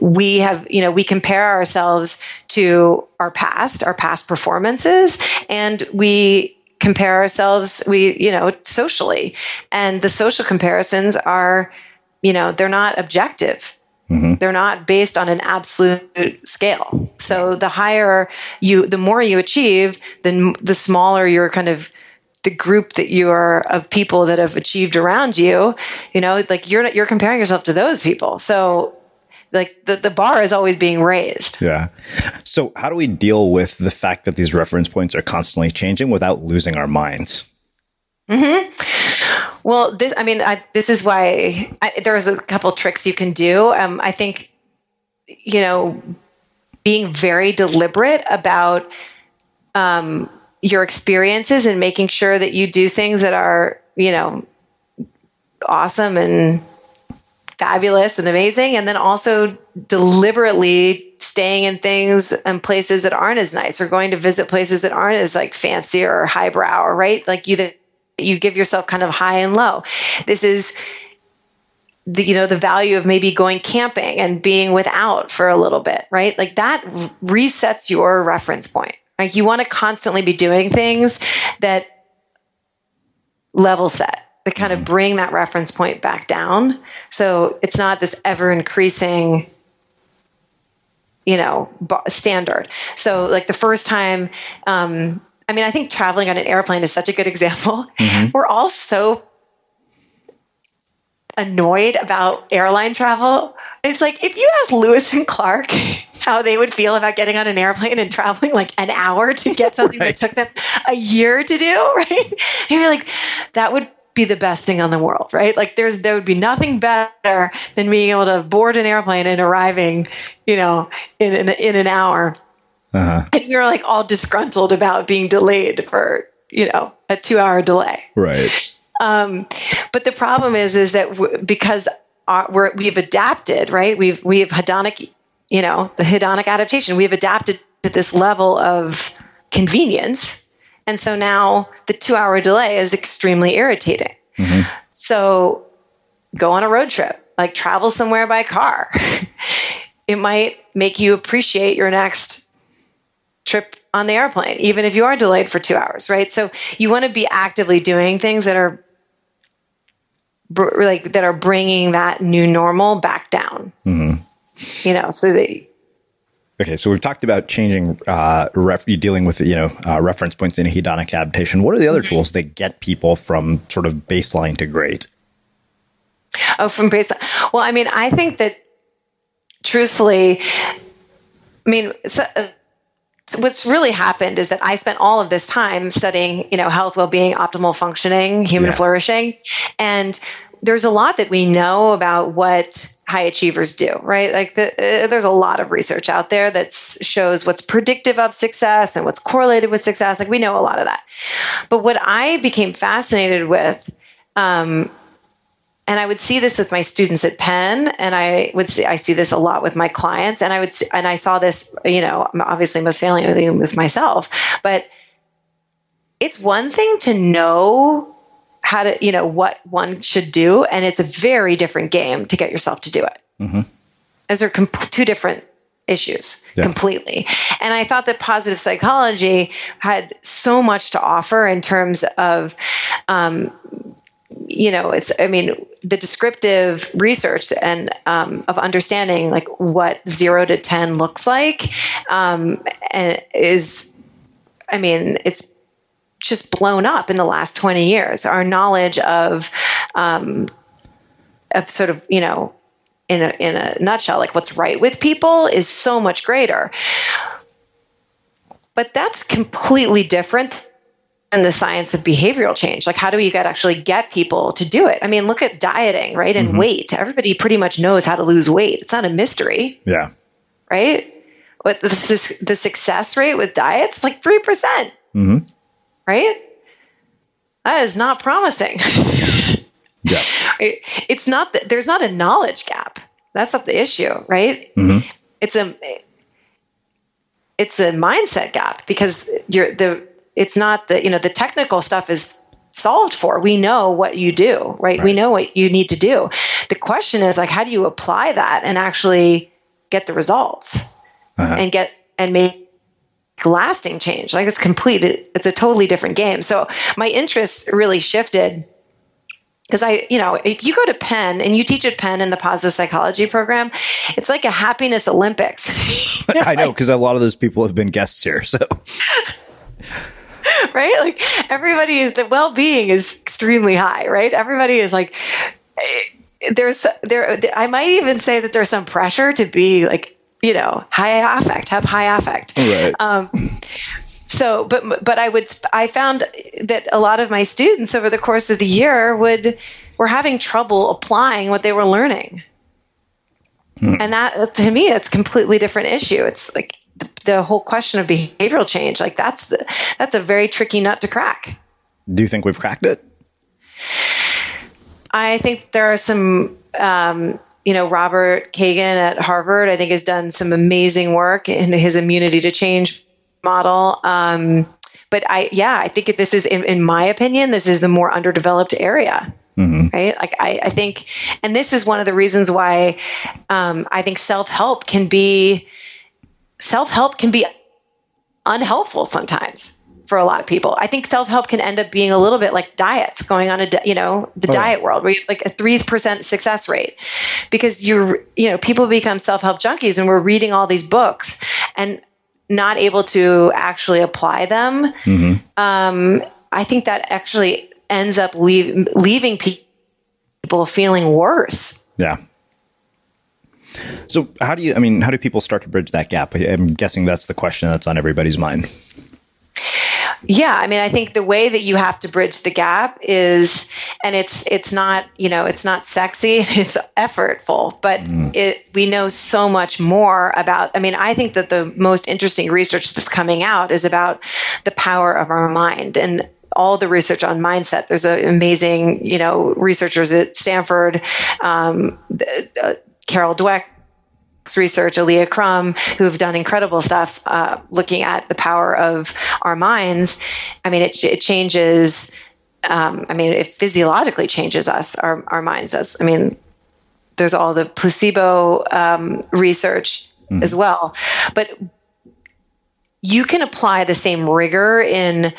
we have, you know, we compare ourselves to our past, our past performances, and we compare ourselves we, you know, socially. And the social comparisons are, you know, they're not objective. Mm-hmm. They're not based on an absolute scale. So the higher you, the more you achieve, then the smaller your kind of the group that you are of people that have achieved around you. You know, like you're you're comparing yourself to those people. So like the, the bar is always being raised. Yeah. So, how do we deal with the fact that these reference points are constantly changing without losing our minds? hmm Well, this, I mean, I, this is why I, there's a couple tricks you can do. Um, I think, you know, being very deliberate about um, your experiences and making sure that you do things that are, you know, awesome and fabulous and amazing. And then also deliberately staying in things and places that aren't as nice or going to visit places that aren't as like fancy or highbrow, right? Like you, you give yourself kind of high and low. This is the you know the value of maybe going camping and being without for a little bit, right? Like that resets your reference point. Like you want to constantly be doing things that level set that kind of bring that reference point back down. So it's not this ever increasing you know standard. So like the first time um i mean i think traveling on an airplane is such a good *laughs* example. We're all so annoyed about airline travel it's like if you ask lewis and clark *laughs* how they would feel about getting on an airplane and traveling like an hour to get *laughs* something that took them a year to do *laughs* right you'd be like that would be the best thing on the world, right? Like there's there would be nothing better than being able to board an airplane and arriving, you know, in in, in an hour. Uh-huh. And we were like all disgruntled about being delayed for, you know, a 2-hour delay. Right. Um, but the problem is, is that w- because our, we're, we've adapted, right? We've we have hedonic, you know, the hedonic adaptation. We've adapted to this level of convenience, and so now the two-hour delay is extremely irritating. So go on a road trip, like travel somewhere by car. *laughs* it might make you appreciate your next trip on the airplane, even if you are delayed for two hours, right? So you want to be actively doing things that are br- like that are bringing that new normal back down. hmm You know, so that Okay, so we've talked about changing, uh, ref- dealing with you know uh, reference points in hedonic adaptation. What are the other tools that get people from sort of baseline to great? Oh, from baseline. Well, I mean, I think that truthfully, I mean, so, uh, what's really happened is that I spent all of this time studying, you know, health, well-being, optimal functioning, human Yeah. flourishing, and there's a lot that we know about what high achievers do, right? Like the, uh, there's a lot of research out there that shows what's predictive of success and what's correlated with success. Like we know a lot of that. But what I became fascinated with um, and I would see this with my students at Penn, and I would see I see this a lot with my clients, and I would see, and I saw this, you know, obviously most saliently with myself. But it's one thing to know how to, you know, what one should do. And it's a very different game to get yourself to do it. Mm-hmm. Those are com- two different issues Yeah. completely. And I thought that positive psychology had so much to offer in terms of, um, you know, it's, I mean, the descriptive research and um, of understanding like what zero to 10 looks like um, and is, I mean, it's just blown up in the last 20 years. Our knowledge of, um, of sort of, you know, in a, in a nutshell, like what's right with people is so much greater. But that's completely different than the science of behavioral change. Like, how do you get actually get people to do it? I mean, look at dieting, right? And Mhm. weight. Everybody pretty much knows how to lose weight. It's not a mystery, Yeah. right? What the, the success rate with diets like 3%, Mm-hmm. Right? That is not promising. *laughs* Yeah. It- it's not that there's not a knowledge gap. That's not the issue, right? Mm-hmm. It's a it's a mindset gap because you're the it's not the you know the technical stuff is solved for. We know what you do, right? We know what you need to do. The question is like how do you apply that and actually get the results Uh-huh. and get and make lasting change. Like it's complete it's a totally different game. So my interests really shifted because I, you know, if you go to Penn and you teach at Penn in the positive psychology program, it's like a happiness Olympics, *laughs* *laughs* I know because a lot of those people have been guests here. So *laughs* right? Like everybody is the well-being is extremely high, right? Everybody is like eh, there's there I might even say that there's some pressure to be like, you know, high affect, have high affect. Right. Um so but but I would I found that a lot of my students over the course of the year would were having trouble applying what they were learning. And that to me it's a completely different issue. It's like the, the whole question of behavioral change like that's the that's a very tricky nut to crack. do you think we've cracked it? I think there are some, um, you know, Robert Kegan at Harvard, I think, has done some amazing work in his immunity to change model. Um, but I, yeah, I think this is, in, in my opinion, this is the more underdeveloped area. Right. Like, I, I think, and this is one of the reasons why um, I think self help can be, self help can be unhelpful sometimes for a lot of people. I think self help can end up being a little bit like diets, going on a di- you know the Oh, diet world where you have like a three percent success rate because you you know people become self help junkies and we're reading all these books and not able to actually apply them. Um, I think that actually ends up leave, leaving pe- people feeling worse. Yeah. So how do you? I mean, how do people start to bridge that gap? I'm guessing that's the question that's on everybody's mind. Yeah, I mean, I think the way that you have to bridge the gap is, and it's it's not you know it's not sexy, *laughs* it's effortful, but it we know so much more about. I mean, I think that the most interesting research that's coming out is about the power of our mind and all the research on mindset. There's a amazing you know researchers at Stanford, um, the- uh, Carol Dweck research, Alia Crum, who have done incredible stuff uh, looking at the power of our minds. I mean, it, it changes. Um, I mean, it physiologically changes us. Our our minds does. I mean, there's all the placebo um, research as well, but you can apply the same rigor in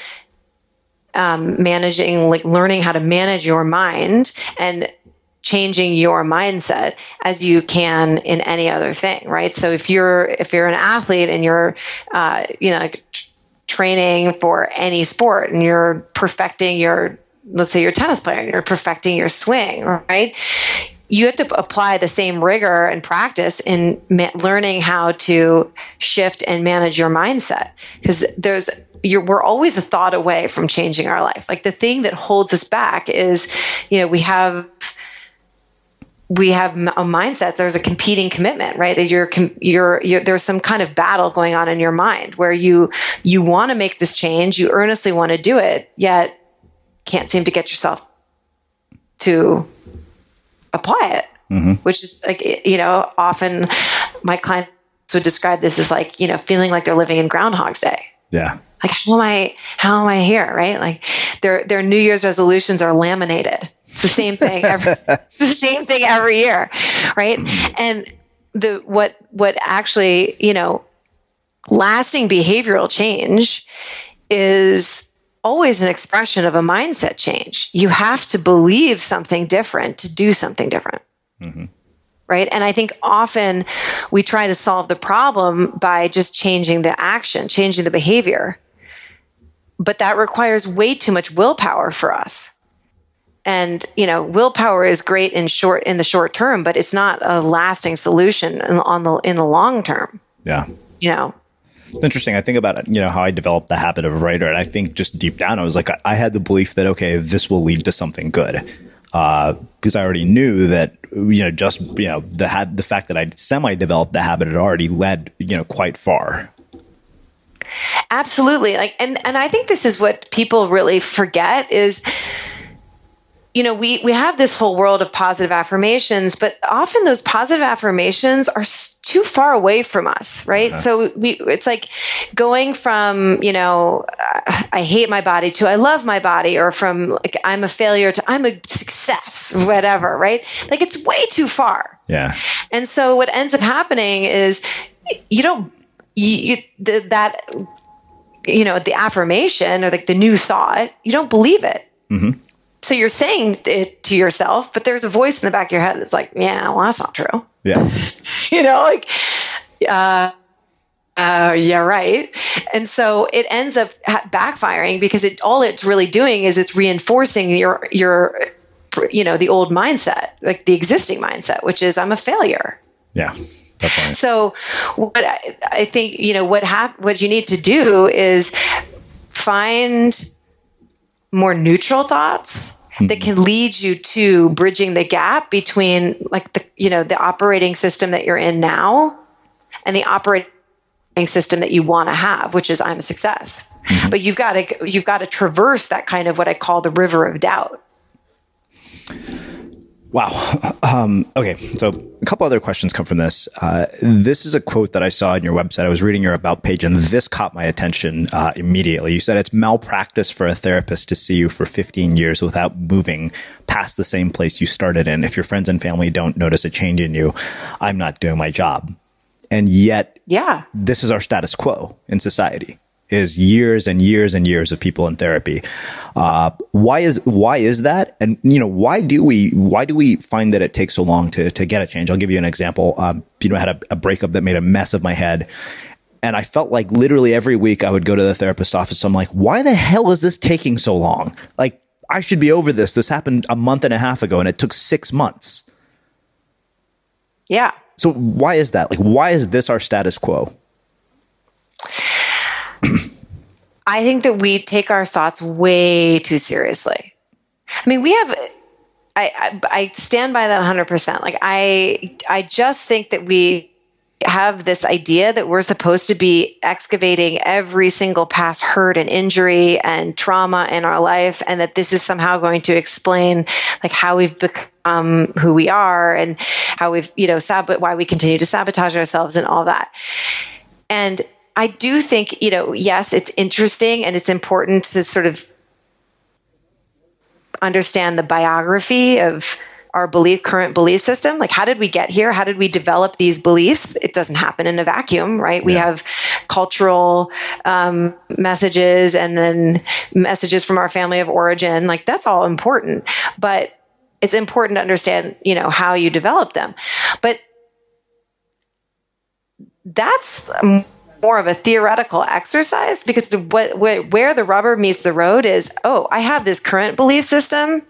um, managing, like learning how to manage your mind and changing your mindset as you can in any other thing right? So if you're if you're an athlete and you're uh, you know training for any sport and you're perfecting your let's say you're tennis player and you're perfecting your swing right? You have to apply the same rigor and practice in ma- learning how to shift and manage your mindset. Because there's you're, we're always a thought away from changing our life. Like the thing that holds us back is you know we have we have a mindset there's a competing commitment right that you're, you're you're there's some kind of battle going on in your mind where you you want to make this change you earnestly want to do it yet can't seem to get yourself to apply it mm-hmm. which is like you know often my clients would describe this as like you know feeling like they're living in groundhog's day Yeah. Like, how am I, how am I here? Right? Like their, their New Year's resolutions are laminated. It's the same thing *laughs* every, the same thing every year. Right. And the, what, what actually, you know, lasting behavioral change is always an expression of a mindset change. You have to believe something different to do something different. Mm-hmm. Right. And I think often we try to solve the problem by just changing the action, changing the behavior. But that requires way too much willpower for us. And, you know, willpower is great in short in the short term, but it's not a lasting solution in, on the in the long term. Yeah. You know, interesting. I think about you know how I developed the habit of a writer, and I think just deep down, I was like, I had the belief that okay, this will lead to something good, uh, because I already knew that you know just you know the had the fact that I semi developed the habit had already led you know quite far. Absolutely, like and and I think this is what people really forget is you know, we, we have this whole world of positive affirmations, but often those positive affirmations are too far away from us, right? Uh-huh. So we, it's like going from, you know, I hate my body to I love my body, or from like I'm a failure to I'm a success, whatever, right? Like it's way too far. Yeah. And so what ends up happening is you don't, you, you the, that, you know, the affirmation or like the new thought, you don't believe it. Mm-hmm so you're saying it to yourself, but there's a voice in the back of your head that's like, yeah, well, that's not true. Yeah. *laughs* you know, like, uh, uh, yeah, right. And so it ends up backfiring because it all it's really doing is it's reinforcing your your you know the old mindset, like the existing mindset, which is I'm a failure. Yeah. Definitely. So what I, I think you know what hap- what you need to do is find more neutral thoughts mm-hmm. that can lead you to bridging the gap between like the you know the operating system that you're in now and the operating system that you want to have which is i'm a success mm-hmm. but you've got to you've got to traverse that kind of what i call the river of doubt Wow. *laughs* Um, okay. So a couple other questions come from this. Uh, this is a quote that I saw on your website. I was reading your about page and this caught my attention uh, immediately. You said it's malpractice for a therapist to see you for 15 years without moving past the same place you started in. If your friends and family don't notice a change in you, I'm not doing my job. And yet, yeah, this is our status quo in society is years and years and years of people in therapy. Uh, why is why is that? And you know why do we why do we find that it takes so long to to get a change? I'll give you an example. Um, you know, I had a, a breakup that made a mess of my head. And I felt like literally every week I would go to the therapist's office. I'm like, why the hell is this taking so long? Like, I should be over this. This happened a month and a half ago and it took six months. Yeah. So why is that? Like, why is this our status quo? I think that we take our thoughts way too seriously. I mean, we have. I, I, stand by that 100%. Like I I just think that we have this idea that we're supposed to be excavating every single past hurt and injury and trauma in our life and that this is somehow going to explain like how we've become who we are and how we've you know sab- why we continue to sabotage ourselves and all that and I do think, you know, yes, it's interesting and it's important to sort of understand the biography of our belief current belief system. Like how did we get here? How did we develop these beliefs? It doesn't happen in a vacuum right? Yeah. we have cultural um, messages and then messages from our family of origin. Like that's all important but it's important to understand you know how you develop them. But that's more of a theoretical exercise because the, what, where the rubber meets the road is oh i have this current belief system.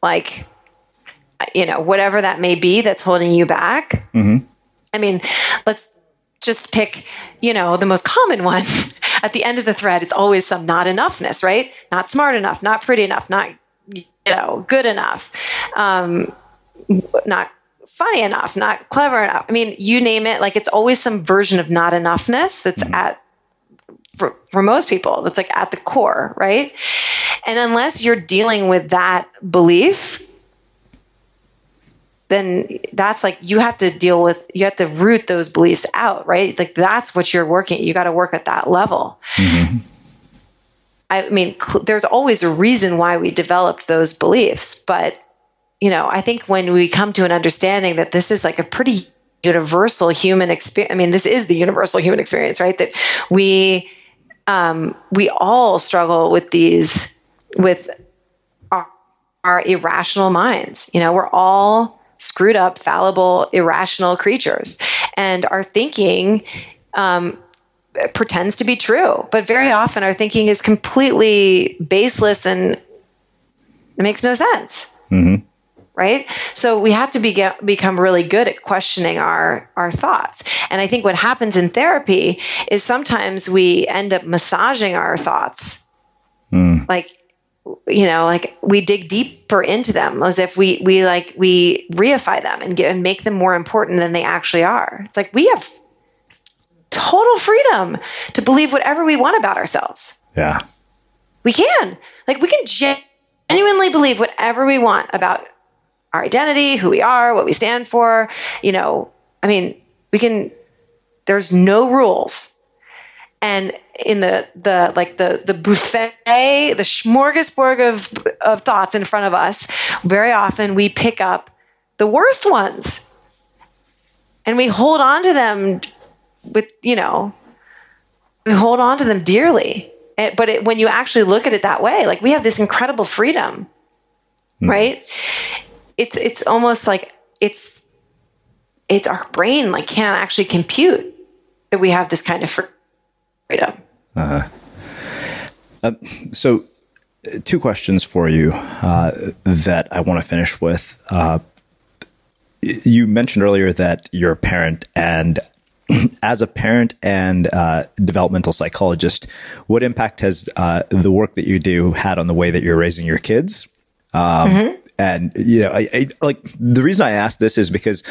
Like you know whatever that may be that's holding you back. Mm-hmm. i mean let's just pick you know the most common one. *laughs* At the end of the thread it's always some not enoughness right? Not smart enough not pretty enough not you know good enough. Um, not funny enough, not clever enough. I mean, you name it, like it's always some version of not enoughness that's mm-hmm. at for, for most people that's like at the core, right? And unless you're dealing with that belief, then that's like you have to deal with you have to root those beliefs out right like that's what you're working you got to work at that level mm-hmm. i mean cl- there's always a reason why we developed those beliefs but you know i think when we come to an understanding that this is like a pretty universal human experience i mean this is the universal human experience right that we um, we all struggle with these with our, our irrational minds you know we're all screwed up, fallible, irrational creatures. And our thinking um, pretends to be true, but very often our thinking is completely baseless and it makes no sense. Mm-hmm. Right? So we have to be get, become really good at questioning our, our thoughts. And I think what happens in therapy is sometimes we end up massaging our thoughts. Mm. Like you know like we dig deeper into them as if we we like we reify them and get and make them more important than they actually are it's like we have total freedom to believe whatever we want about ourselves yeah we can like we can genuinely believe whatever we want about our identity who we are what we stand for you know i mean we can there's no rules. And in the the like the the buffet the smorgasbord of of thoughts in front of us very often we pick up the worst ones. And we hold on to them with you know we hold on to them dearly. But it, when you actually look at it that way like we have this incredible freedom mm. right it's it's almost like it's it's our brain like can't actually compute that we have this kind of freedom. Uh-huh. Uh, so, two questions for you uh, that I want to finish with. Uh, you mentioned earlier that you're a parent, and *clears throat* as a parent and uh, developmental psychologist, what impact has uh, the work that you do had on the way that you're raising your kids? Um, mm-hmm. And, you know, I, I, like the reason I ask this is because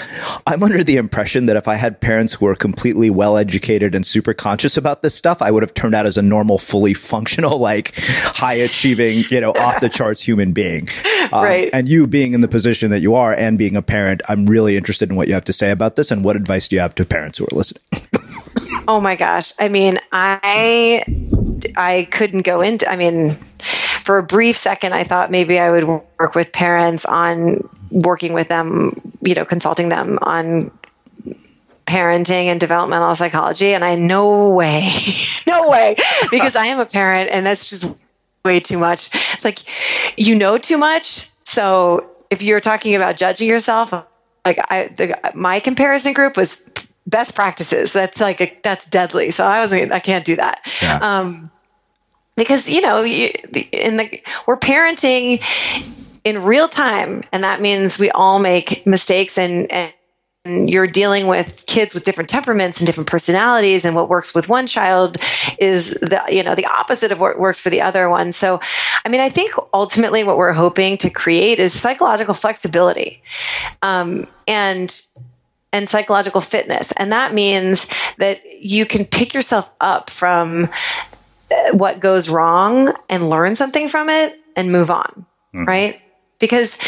I'm under the impression that if I had parents who were completely well educated and super conscious about this stuff, I would have turned out as a normal, fully functional, like high achieving, you know, off the charts human being. *laughs* Um, right. And you being in the position that you are and being a parent, I'm really interested in what you have to say about this and what advice do you have to parents who are listening? *laughs* oh my gosh. I mean, I, I couldn't go into, I mean, for a brief second, I thought maybe I would work with parents on working with them, you know, consulting them on parenting and developmental psychology. And I, no way, *laughs* no way, because I am a parent and that's just way too much. It's like, you know, too much. So if you're talking about judging yourself, like I, the, my comparison group was best practices. That's like, a, that's deadly. So I wasn't, I can't do that. Yeah. Um, because you know you, in the we're parenting in real time and that means we all make mistakes and, and you're dealing with kids with different temperaments and different personalities and what works with one child is the you know the opposite of what works for the other one. So i mean i think ultimately what we're hoping to create is psychological flexibility um, and and psychological fitness. And that means that you can pick yourself up from what goes wrong and learn something from it and move on, mm-hmm. right? Because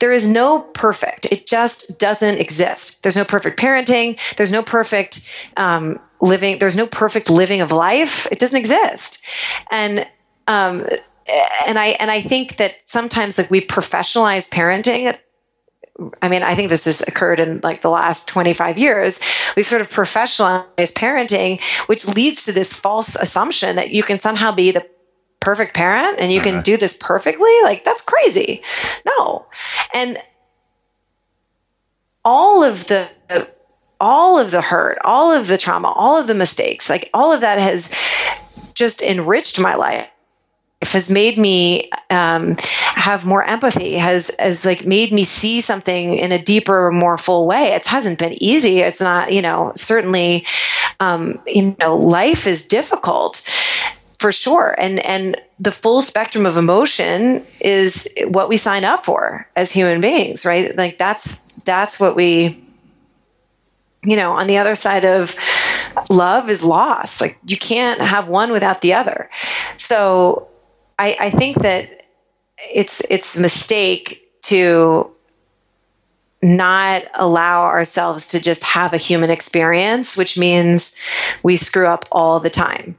there is no perfect. It just doesn't exist. There's no perfect parenting. There's no perfect um, living. There's no perfect living of life. It doesn't exist. And um, and I and I think that sometimes like we professionalize parenting I mean, I think this has occurred in like the last 25 years. We've sort of professionalized parenting, which leads to this false assumption that you can somehow be the perfect parent and you uh-huh. can do this perfectly. Like, that's crazy. No. And all of the, all of the hurt, all of the trauma, all of the mistakes, like all of that has just enriched my life has made me um, have more empathy has has like made me see something in a deeper more full way. It hasn't been easy. It's not you know certainly um, you know life is difficult for sure. And and the full spectrum of emotion is what we sign up for as human beings right? Like that's that's what we you know on the other side of love is loss. Like you can't have one without the other. So I, I think that it's it's a mistake to not allow ourselves to just have a human experience, which means we screw up all the time.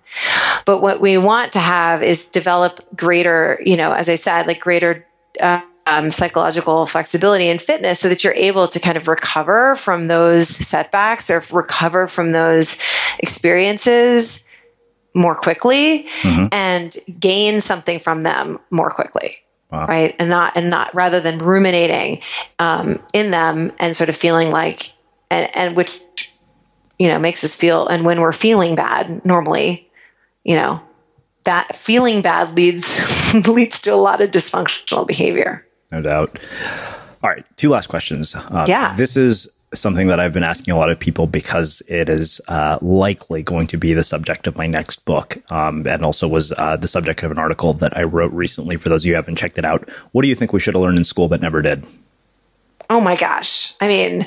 But what we want to have is develop greater, you know, as I said, like greater. Uh, um, psychological flexibility and fitness so that you're able to kind of recover from those setbacks or recover from those experiences more quickly mm-hmm. and gain something from them more quickly wow. right and not and not rather than ruminating um, in them and sort of feeling like and, and which you know makes us feel and when we're feeling bad normally you know that feeling bad leads *laughs* leads to a lot of dysfunctional behavior no doubt. All right, two last questions. Uh, yeah. This is something that I've been asking a lot of people because it is uh, likely going to be the subject of my next book, um, and also was uh, the subject of an article that I wrote recently. For those of you who haven't checked it out, what do you think we should have learned in school but never did? Oh my gosh! I mean,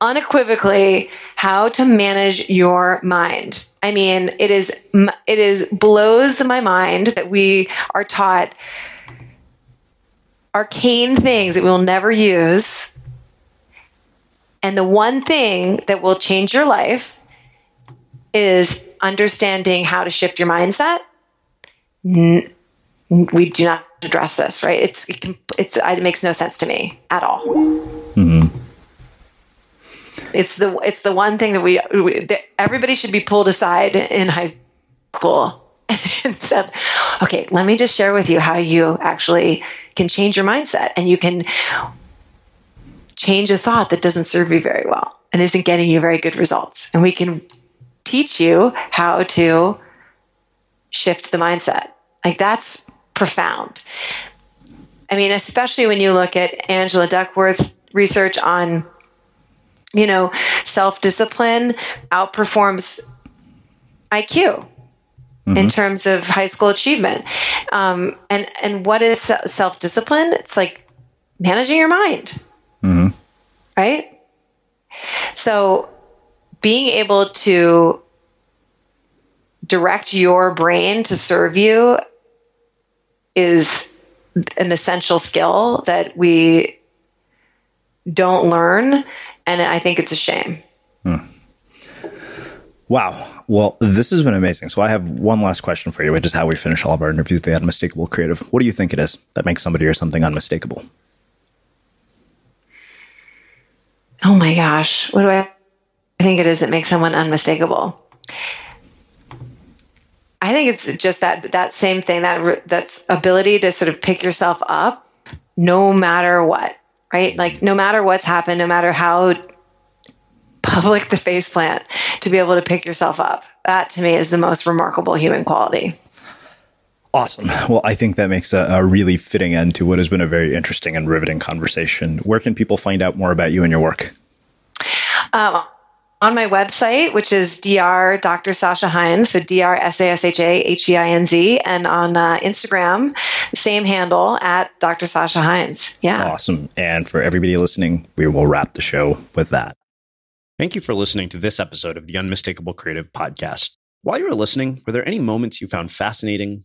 unequivocally, how to manage your mind. I mean, it is it is blows my mind that we are taught arcane things that we'll never use. And the one thing that will change your life is understanding how to shift your mindset. We do not address this, right? It's it, can, it's it makes no sense to me at all. Mm-hmm. It's the it's the one thing that we, we that everybody should be pulled aside in high school *laughs* and said, okay, let me just share with you how you actually can change your mindset and you can change a thought that doesn't serve you very well and isn't getting you very good results. And we can teach you how to shift the mindset. Like that's profound. I mean, especially when you look at Angela Duckworth's research on, you know, self discipline outperforms IQ mm-hmm. in terms of high school achievement. Um, and and what is self discipline? It's like managing your mind, mm-hmm. right? So being able to direct your brain to serve you is an essential skill that we don't learn and i think it's a shame hmm. Wow. Well, this has been amazing. So I have one last question for you, which is how we finish all of our interviews, the unmistakable creative. What do you think it is that makes somebody or something unmistakable? Oh my gosh. What do I I think it is that makes someone unmistakable? I think it's just that that same thing that that's ability to sort of pick yourself up no matter what, right? Like no matter what's happened, no matter how public the face plant to be able to pick yourself up. That to me is the most remarkable human quality. Awesome. Well, I think that makes a, a, really fitting end to what has been a very interesting and riveting conversation. Where can people find out more about you and your work? Um, on my website, which is Dr. Dr. Sasha Heinz, so Dr. S A S H A H E I N Z, and on uh, Instagram, same handle at Dr. Sasha Heinz. Yeah. Awesome. And for everybody listening, we will wrap the show with that. Thank you for listening to this episode of the Unmistakable Creative Podcast. While you were listening, were there any moments you found fascinating,